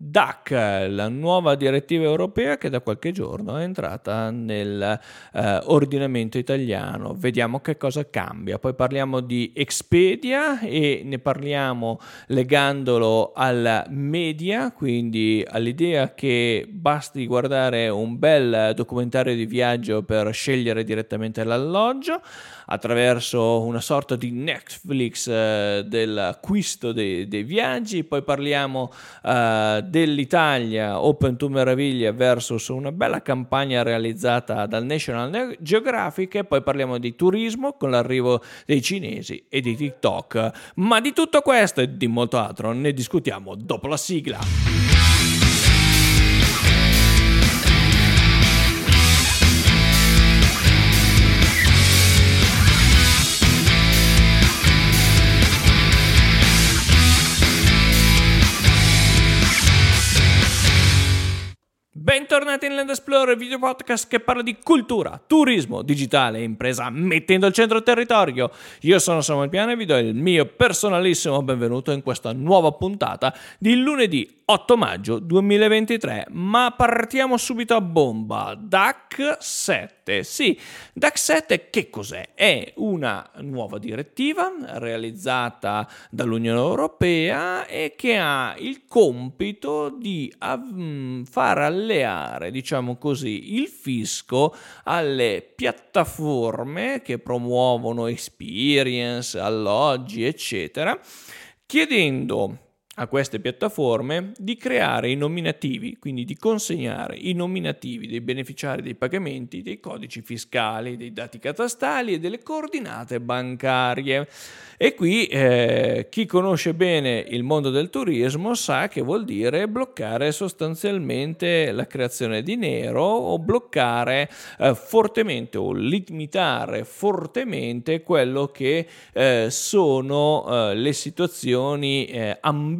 DAC, la nuova direttiva europea che da qualche giorno è entrata nell'ordinamento eh, italiano. Vediamo che cosa cambia. Poi parliamo di Expedia e ne parliamo legandolo alla media, quindi all'idea che basti guardare un bel documentario di viaggio per scegliere direttamente l'alloggio attraverso una sorta di Netflix eh, dell'acquisto dei, dei, viaggi. Poi parliamo eh, dell'Italia Open to Meraviglia versus una bella campagna realizzata dal National Geographic e poi parliamo di turismo con l'arrivo dei cinesi e di TikTok. Ma di tutto questo e di molto altro ne discutiamo dopo la sigla. Bentornati in Land Explorer, video podcast che parla di cultura, turismo, digitale e impresa mettendo al centro il territorio. Io sono Samuel Piano e vi do il mio personalissimo benvenuto in questa nuova puntata di lunedì 8 maggio 2023, ma partiamo subito a bomba. DAC 7. Sì, DAC 7 che cos'è? È una nuova direttiva realizzata dall'Unione Europea e che ha il compito di av- far alleare, diciamo così, il fisco alle piattaforme che promuovono experience, alloggi, eccetera, chiedendo a queste piattaforme di creare i nominativi, quindi di consegnare i nominativi dei beneficiari dei pagamenti, dei codici fiscali, dei dati catastali e delle coordinate bancarie. E qui eh, chi conosce bene il mondo del turismo sa che vuol dire bloccare sostanzialmente la creazione di nero o bloccare eh, fortemente o limitare fortemente quello che eh, sono eh, le situazioni eh,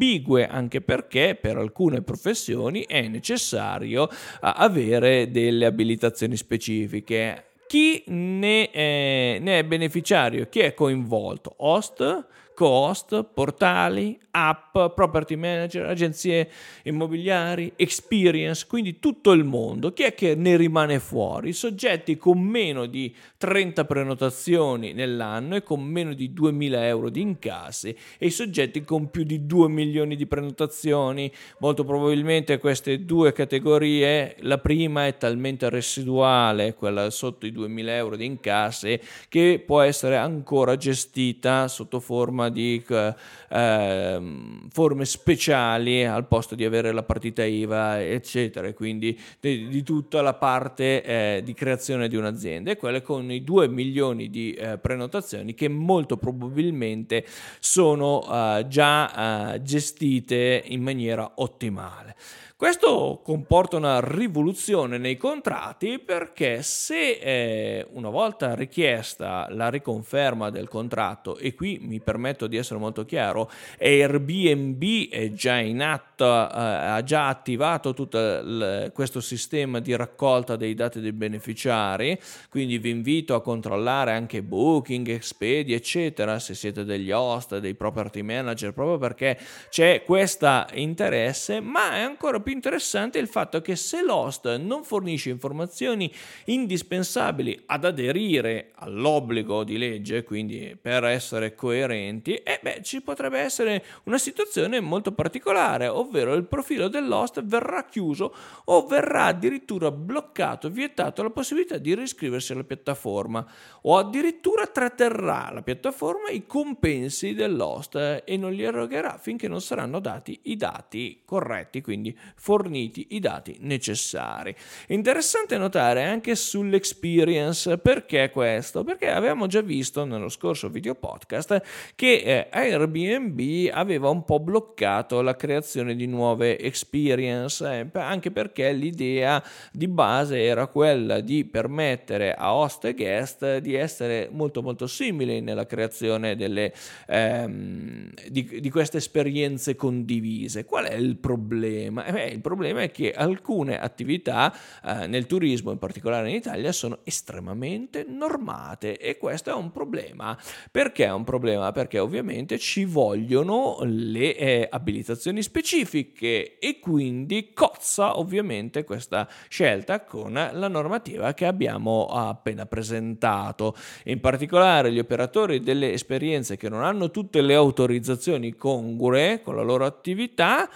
ambigue anche perché per alcune professioni è necessario avere delle abilitazioni specifiche. Chi ne è, ne è beneficiario, chi è coinvolto? Host, co-host, portali, app, property manager, agenzie immobiliari, experience, quindi tutto il mondo. Chi è che ne rimane fuori? Soggetti con meno di 30 prenotazioni nell'anno e con meno di 2.000 euro di incassi e i soggetti con più di 2 milioni di prenotazioni. Molto probabilmente queste due categorie, la prima è talmente residuale, quella sotto i 2.000 euro di incassi, che può essere ancora gestita sotto forma di eh, forme speciali al posto di avere la partita IVA, eccetera, quindi di, di tutta la parte eh, di creazione di un'azienda e quelle con i 2 milioni di eh, prenotazioni che molto probabilmente sono eh, già eh, gestite in maniera ottimale. Questo comporta una rivoluzione nei contratti perché se eh, una volta richiesta la riconferma del contratto, e qui mi permetto di essere molto chiaro, Airbnb è già in atto, eh, ha già attivato tutto l- questo sistema di raccolta dei dati dei beneficiari, quindi vi invito a controllare anche Booking, Expedia, eccetera, se siete degli host, dei property manager, proprio perché c'è questo interesse, ma è ancora più più interessante è il fatto che se l'host non fornisce informazioni indispensabili ad aderire all'obbligo di legge, quindi per essere coerenti, eh beh, ci potrebbe essere una situazione molto particolare, ovvero il profilo dell'host verrà chiuso o verrà addirittura bloccato, vietato la possibilità di riscriversi alla piattaforma o addirittura tratterrà la piattaforma i compensi dell'host e non li erogherà finché non saranno dati i dati corretti, quindi forniti i dati necessari. Interessante notare anche sull'experience perché questo? Perché avevamo già visto nello scorso video podcast che eh, Airbnb aveva un po' bloccato la creazione di nuove experience, eh, anche perché l'idea di base era quella di permettere a host e guest di essere molto molto simili nella creazione delle, ehm, di, di, queste esperienze condivise. Qual è il problema? Eh, il problema è che alcune attività eh, nel turismo, in particolare in Italia, sono estremamente normate e questo è un problema. Perché è un problema? Perché ovviamente ci vogliono le eh, abilitazioni specifiche e quindi cozza ovviamente questa scelta con la normativa che abbiamo appena presentato. In particolare gli operatori delle esperienze che non hanno tutte le autorizzazioni congrue con la loro attività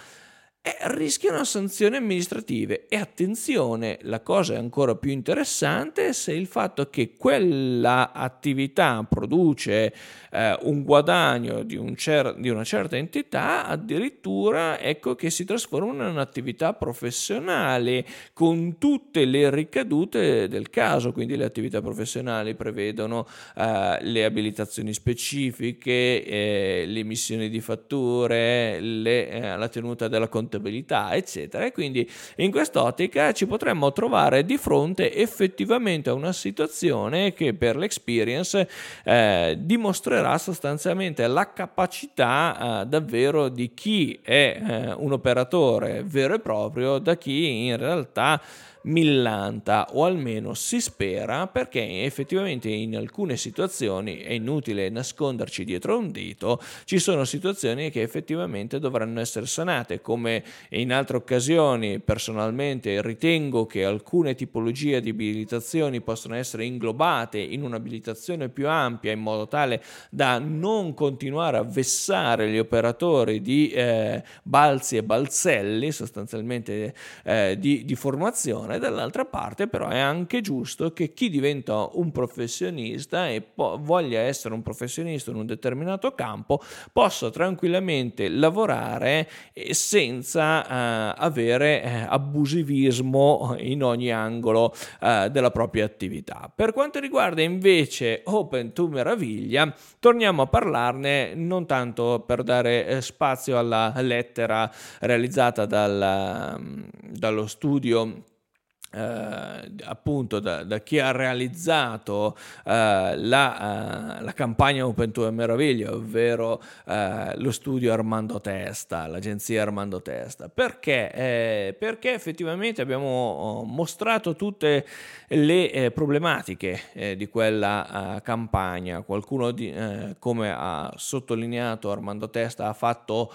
eh, rischiano sanzioni amministrative. E attenzione, la cosa è ancora più interessante se il fatto che quella attività produce eh, un guadagno di, un cer- di, una certa entità, addirittura ecco che si trasforma in un'attività professionale con tutte le ricadute del caso. Quindi le attività professionali prevedono eh, le abilitazioni specifiche, eh, l'emissione di fatture, le, eh, la tenuta della contabilità contabilità, eccetera. E quindi in quest'ottica ci potremmo trovare di fronte effettivamente a una situazione che per l'experience eh, dimostrerà sostanzialmente la capacità eh, davvero di chi è eh, un operatore vero e proprio da chi in realtà millanta o almeno si spera perché effettivamente in alcune situazioni è inutile nasconderci dietro un dito ci sono situazioni che effettivamente dovranno essere sanate come in altre occasioni personalmente ritengo che alcune tipologie di abilitazioni possono essere inglobate in un'abilitazione più ampia in modo tale da non continuare a vessare gli operatori di eh, balzi e balzelli sostanzialmente eh, di, di formazione e dall'altra parte però è anche giusto che chi diventa un professionista e po- voglia essere un professionista in un determinato campo possa tranquillamente lavorare senza eh, avere eh, abusivismo in ogni angolo eh, della propria attività. Per quanto riguarda invece Open to Meraviglia, torniamo a parlarne non tanto per dare eh, spazio alla lettera realizzata dal, dallo studio eh, appunto da, da, chi ha realizzato eh, la, uh, la, campagna Open to Meraviglia, ovvero uh, lo studio Armando Testa, l'agenzia Armando Testa. Perché? Eh, perché effettivamente abbiamo oh, mostrato tutte le eh, problematiche eh, di quella campagna. Qualcuno, di, come ha sottolineato Armando Testa, ha fatto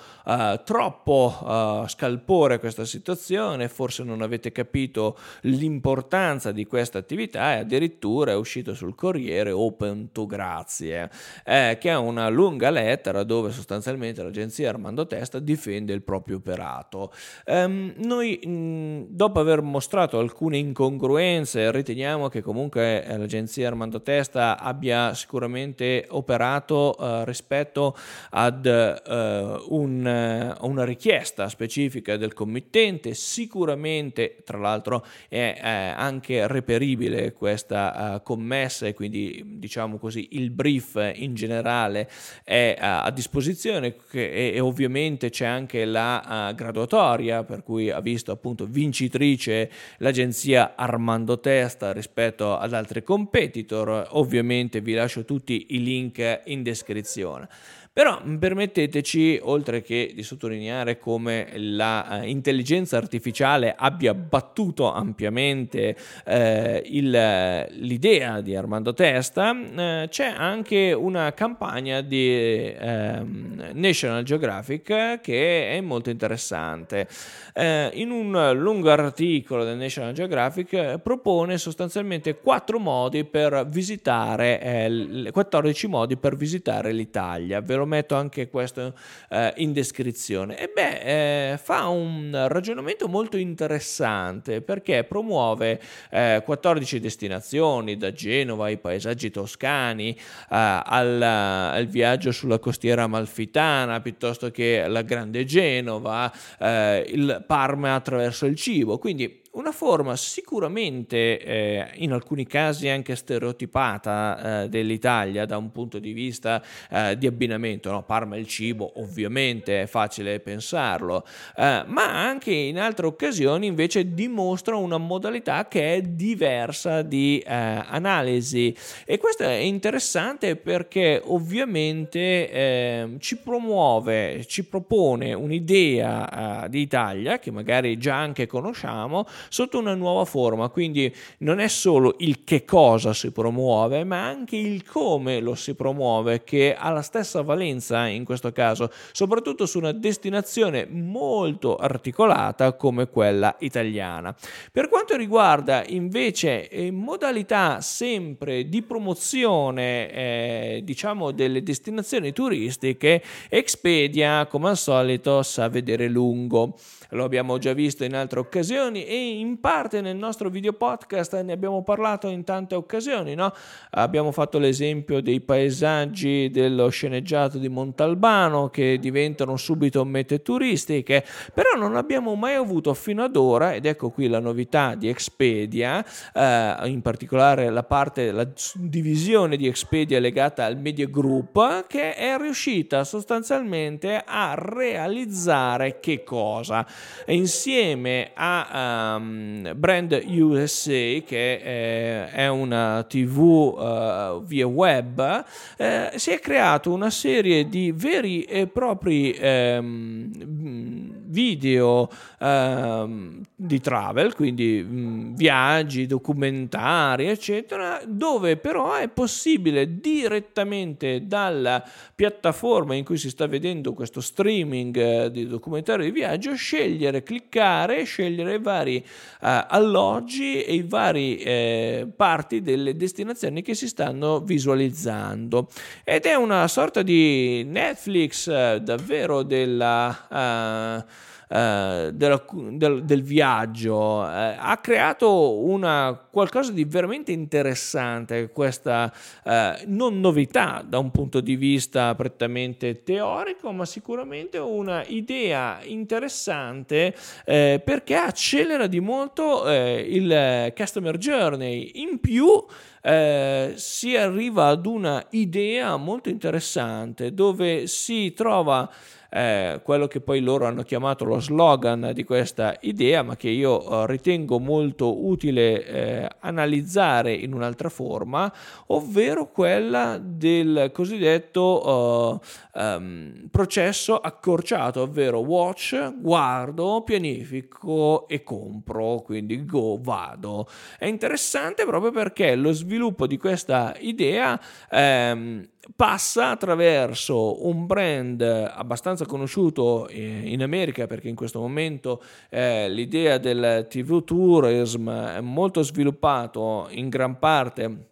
troppo scalpore a questa situazione, forse non avete capito l'importanza di questa attività e addirittura è uscito sul Corriere Open to Grazie, eh, che è una lunga lettera dove sostanzialmente l'agenzia Armando Testa difende il proprio operato. Um, noi mh, dopo aver mostrato alcune incongruenze riteniamo che comunque eh, l'agenzia Armando Testa abbia sicuramente operato uh, rispetto ad uh, un, uh, una richiesta specifica del committente, sicuramente tra l'altro è anche reperibile questa uh, commessa e quindi diciamo così il brief in generale è uh, a disposizione e, e, ovviamente c'è anche la uh, graduatoria per cui ha visto appunto vincitrice l'agenzia Armando Testa rispetto ad altri competitor. Ovviamente vi lascio tutti i link in descrizione però permetteteci, oltre che di sottolineare come l'intelligenza uh, artificiale abbia battuto ampiamente uh, il, l'idea di Armando Testa, uh, c'è anche una campagna di ehm, National Geographic che è molto interessante. in un lungo articolo del National Geographic propone sostanzialmente quattro modi per visitare, 14 modi per visitare l'Italia. Ve lo metto anche questo eh, in descrizione. E beh, eh, fa un ragionamento molto interessante perché promuove eh, 14 destinazioni da Genova ai paesaggi toscani eh, al, al, viaggio sulla costiera amalfitana piuttosto che la grande Genova, eh, il Parma attraverso il cibo. Quindi una forma sicuramente eh, in alcuni casi anche stereotipata eh, dell'Italia da un punto di vista eh, di abbinamento, no? Parma il cibo ovviamente è facile pensarlo, eh, ma anche in altre occasioni invece dimostra una modalità che è diversa di eh, analisi e questo è interessante perché ovviamente ehm, ci promuove, ci propone un'idea eh, di Italia che magari già anche conosciamo, sotto una nuova forma, quindi non è solo il che cosa si promuove, ma anche il come lo si promuove che ha la stessa valenza in questo caso, soprattutto su una destinazione molto articolata come quella italiana. Per quanto riguarda invece eh, modalità sempre di promozione eh, diciamo delle destinazioni turistiche, Expedia come al solito sa vedere lungo lo abbiamo già visto in altre occasioni e in parte nel nostro video podcast ne abbiamo parlato in tante occasioni, no? Abbiamo fatto l'esempio dei paesaggi dello sceneggiato di Montalbano che diventano subito mete turistiche, però non abbiamo mai avuto fino ad ora, ed ecco qui la novità di Expedia, eh, in particolare la parte, la divisione di Expedia legata al Media Group, che è riuscita sostanzialmente a realizzare che cosa? Insieme a um, Brand USA che è, è una tv uh, via web eh, si è creato una serie di veri e propri um, video um, di travel quindi um, viaggi documentari eccetera dove però è possibile direttamente dalla piattaforma in cui si sta vedendo questo streaming eh, di documentari di viaggio scegliere cliccare, scegliere i vari uh, alloggi e i vari eh, parti delle destinazioni che si stanno visualizzando. Ed è una sorta di Netflix uh, davvero della... Uh, eh, del, del, viaggio, eh, ha creato una, qualcosa di veramente interessante, questa eh, non novità da un punto di vista prettamente teorico, ma sicuramente una idea interessante eh, perché accelera di molto eh, il customer journey. In più, eh, si arriva ad una idea molto interessante dove si trova eh, quello che poi loro hanno chiamato lo slogan di questa idea, ma che io eh, ritengo molto utile eh, analizzare in un'altra forma, ovvero quella del cosiddetto um, processo accorciato, ovvero watch, guardo, pianifico e compro, quindi go, vado. È interessante proprio perché lo sviluppo di questa idea ehm, passa attraverso un brand abbastanza conosciuto in America perché in questo momento eh, l'idea del TV tourism è molto sviluppato in gran parte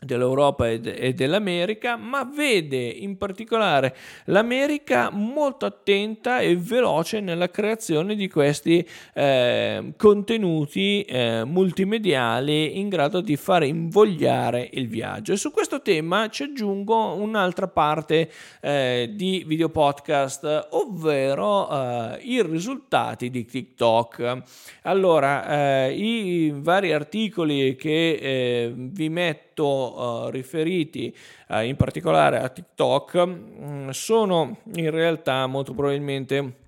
dell'Europa e, dell'America, ma vede in particolare l'America molto attenta e veloce nella creazione di questi eh, contenuti eh, multimediali in grado di fare invogliare il viaggio. E su questo tema ci aggiungo un'altra parte eh, di video podcast, ovvero eh, i risultati di TikTok. Allora, eh, i vari articoli che eh, vi metto uh, riferiti uh, in particolare a TikTok mh, mm, sono in realtà molto probabilmente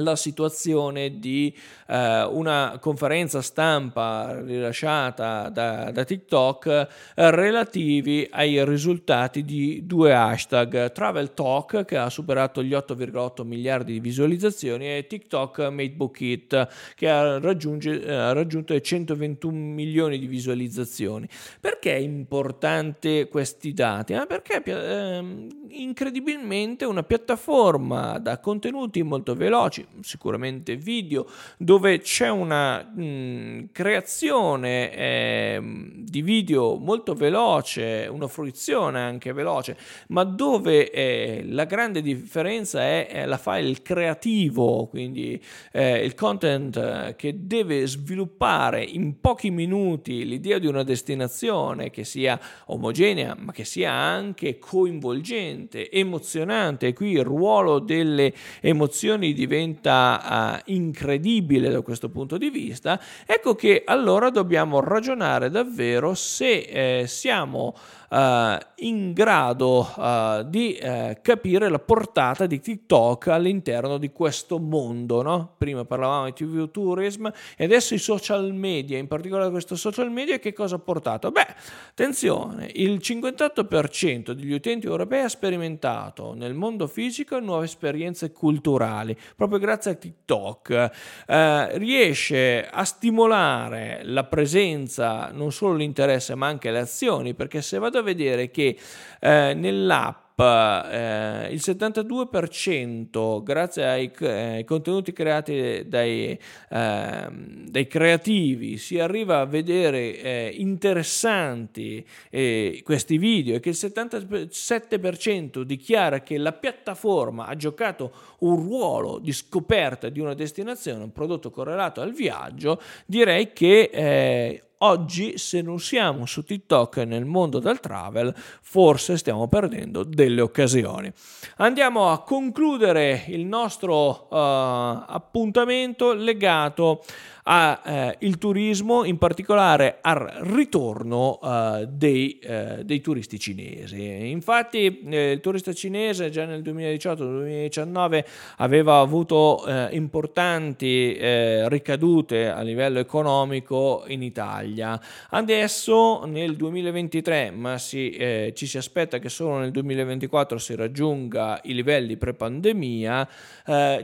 la situazione di eh, una conferenza stampa rilasciata da, da TikTok eh, relativi ai risultati di due hashtag Travel Talk che ha superato gli 8,8 miliardi di visualizzazioni e TikTok Made Book It che ha, raggiunge, ha raggiunto i 121 milioni di visualizzazioni. Perché è importante questi dati? Eh, perché eh, incredibilmente una piattaforma da contenuti molto veloci sicuramente video, dove c'è una mh, creazione eh, di video molto veloce, una fruizione anche veloce, ma dove eh, la grande differenza è, è la file creativo, quindi eh, il content eh, che deve sviluppare in pochi minuti l'idea di una destinazione che sia omogenea, ma che sia anche coinvolgente, emozionante. Qui il ruolo delle emozioni diventa diventa uh, incredibile da questo punto di vista, ecco che allora dobbiamo ragionare davvero se eh, siamo in grado uh, di uh, capire la portata di TikTok all'interno di questo mondo. No? Prima parlavamo di TV Tourism e adesso i social media, in particolare questo social media, che cosa ha portato? Beh, attenzione, il 58% degli utenti europei ha sperimentato nel mondo fisico nuove esperienze culturali, proprio grazie a TikTok. riesce a stimolare la presenza, non solo l'interesse, ma anche le azioni, perché se vado a vedere che eh, nell'app eh, il 72% grazie ai, eh, contenuti creati dai, eh, dai, creativi si arriva a vedere eh, interessanti eh, questi video e che il 77% dichiara che la piattaforma ha giocato un ruolo di scoperta di una destinazione, un prodotto correlato al viaggio, direi che eh, Oggi, se non siamo su TikTok nel mondo del travel, forse stiamo perdendo delle occasioni. Andiamo a concludere il nostro uh, appuntamento legato al eh, turismo, in particolare al ritorno eh, dei, eh, dei, turisti cinesi. Infatti eh, il turista cinese già nel 2018-2019 aveva avuto eh, importanti ricadute a livello economico in Italia. Adesso nel 2023, ma si, ci si aspetta che solo nel 2024 si raggiunga i livelli pre-pandemia,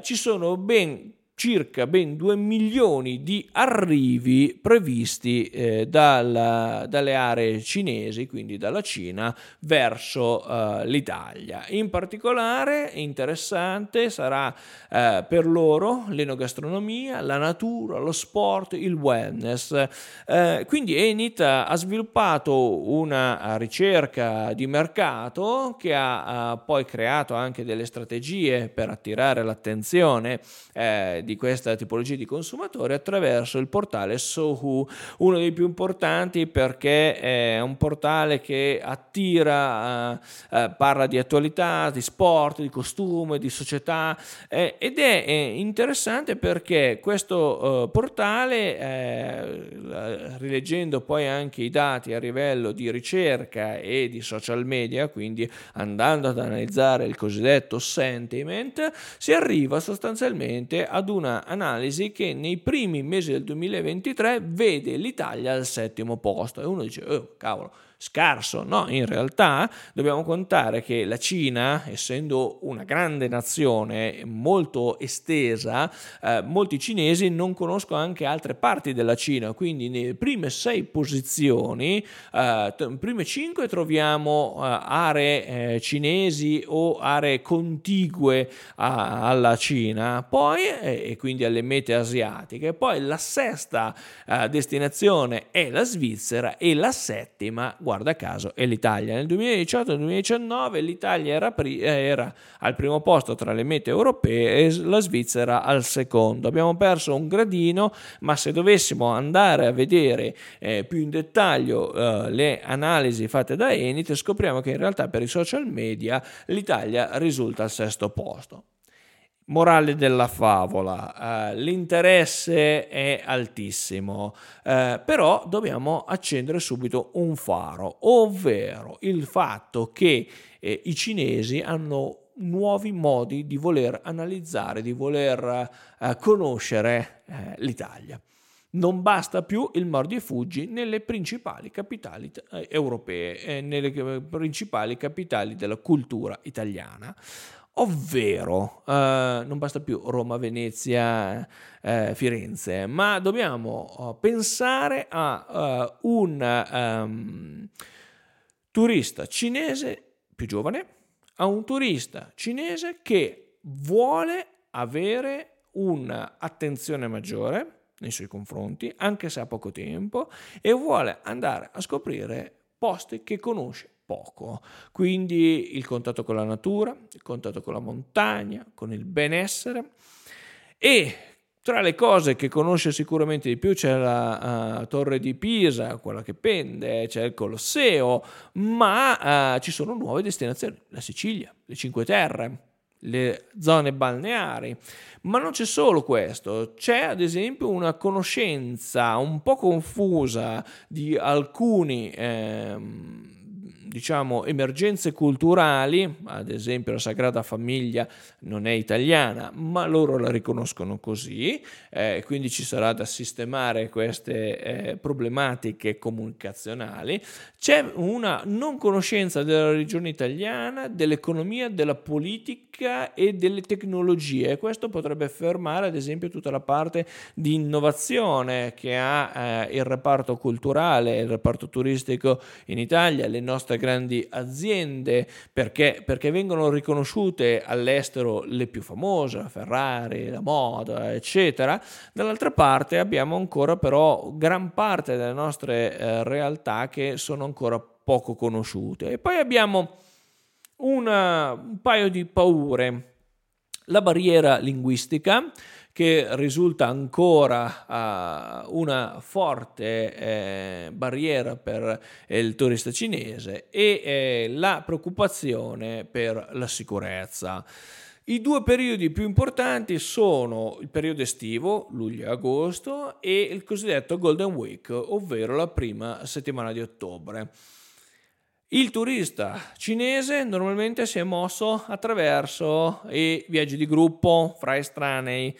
ci sono ben circa ben 2 milioni di arrivi previsti eh, dalla, dalle aree cinesi, quindi dalla Cina, verso uh, l'Italia. In particolare interessante sarà uh, per loro l'enogastronomia, la natura, lo sport, il wellness. Uh, quindi Enit ha sviluppato una ricerca di mercato che ha poi creato anche delle strategie per attirare l'attenzione eh, di questa tipologia di consumatori attraverso il portale Sohu, uno dei più importanti perché è un portale che attira, eh, eh, parla di attualità, di sport, di costume, di società eh, ed è interessante perché questo eh, portale, eh, rileggendo poi anche i dati a livello di ricerca e di social media, quindi andando ad analizzare il cosiddetto sentiment, si arriva sostanzialmente ad un una analisi che nei primi mesi del 2023 vede l'Italia al settimo posto. E uno dice, oh, cavolo, scarso. No, in realtà dobbiamo contare che la Cina, essendo una grande nazione molto estesa, eh, molti cinesi non conoscono anche altre parti della Cina, quindi nelle prime sei posizioni, eh, prime cinque troviamo eh, aree eh, cinesi o aree contigue a, alla Cina, poi eh, e quindi alle mete asiatiche, poi la sesta eh, destinazione è la Svizzera e la settima guarda caso, è l'Italia. Nel 2018-2019 l'Italia era, pri- era, al primo posto tra le mete europee e la Svizzera al secondo. Abbiamo perso un gradino, ma se dovessimo andare a vedere eh, più in dettaglio eh, le analisi fatte da Enit, scopriamo che in realtà per i social media l'Italia risulta al sesto posto. Morale della favola, eh, l'interesse è altissimo, eh, però dobbiamo accendere subito un faro, ovvero il fatto che eh, i cinesi hanno nuovi modi di voler analizzare, di voler eh, conoscere eh, l'Italia. Non basta più il mordi e fuggi nelle principali capitali eh, europee, nelle principali capitali della cultura italiana ovvero eh, non basta più Roma, Venezia, eh, Firenze, ma dobbiamo uh, pensare a uh, un um, turista cinese più giovane, a un turista cinese che vuole avere un'attenzione maggiore nei suoi confronti, anche se ha poco tempo, e vuole andare a scoprire posti che conosce poco. Quindi il contatto con la natura, il contatto con la montagna, con il benessere e tra le cose che conosce sicuramente di più c'è la uh, torre di Pisa, quella che pende, c'è il Colosseo, ma uh, ci sono nuove destinazioni, la Sicilia, le Cinque Terre, le zone balneari. Ma non c'è solo questo, c'è ad esempio una conoscenza un po' confusa di alcuni... Ehm, diciamo, emergenze culturali, ad esempio la Sagrada Famiglia non è italiana, ma loro la riconoscono così, eh, quindi ci sarà da sistemare queste eh, problematiche comunicazionali. C'è una non conoscenza della religione italiana, dell'economia, della politica e delle tecnologie. Questo potrebbe fermare, ad esempio, tutta la parte di innovazione che ha eh, il reparto culturale, il reparto turistico in Italia, le nostre grandi aziende, perché, perché vengono riconosciute all'estero le più famose, la Ferrari, la moda, eccetera. Dall'altra parte abbiamo ancora però gran parte delle nostre eh, realtà che sono ancora poco conosciute. E poi abbiamo una, un paio di paure. La barriera linguistica, che risulta ancora uh, una forte eh, barriera per il turista cinese e eh, la preoccupazione per la sicurezza. I due periodi più importanti sono il periodo estivo, luglio e agosto, e il cosiddetto Golden Week, ovvero la prima settimana di ottobre. Il turista cinese normalmente si è mosso attraverso i viaggi di gruppo fra estranei,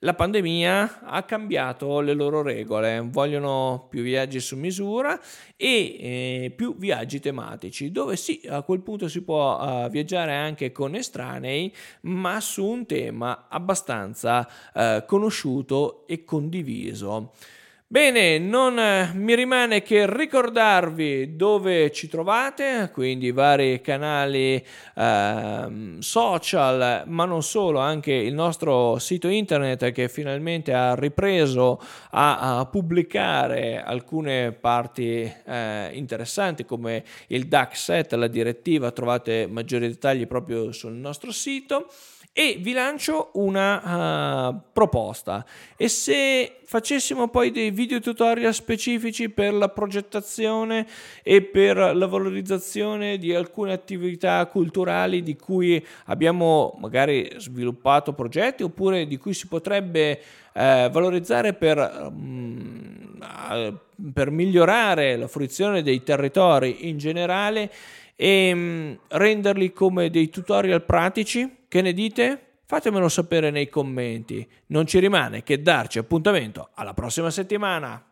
la pandemia ha cambiato le loro regole, vogliono più viaggi su misura e eh, più viaggi tematici, dove sì, a quel punto si può uh, viaggiare anche con estranei, ma su un tema abbastanza uh, conosciuto e condiviso. Bene, non eh, mi rimane che ricordarvi dove ci trovate, quindi i vari canali eh, social, ma non solo, anche il nostro sito internet che finalmente ha ripreso a, a pubblicare alcune parti eh, interessanti come il DAC set, la direttiva, trovate maggiori dettagli proprio sul nostro sito e vi lancio una uh, proposta. E se facessimo poi dei video tutorial specifici per la progettazione e per la valorizzazione di alcune attività culturali di cui abbiamo magari sviluppato progetti oppure di cui si potrebbe eh, valorizzare per, um, per migliorare la fruizione dei territori in generale e um, renderli come dei tutorial pratici che ne dite? Fatemelo sapere nei commenti. Non ci rimane che darci appuntamento alla prossima settimana.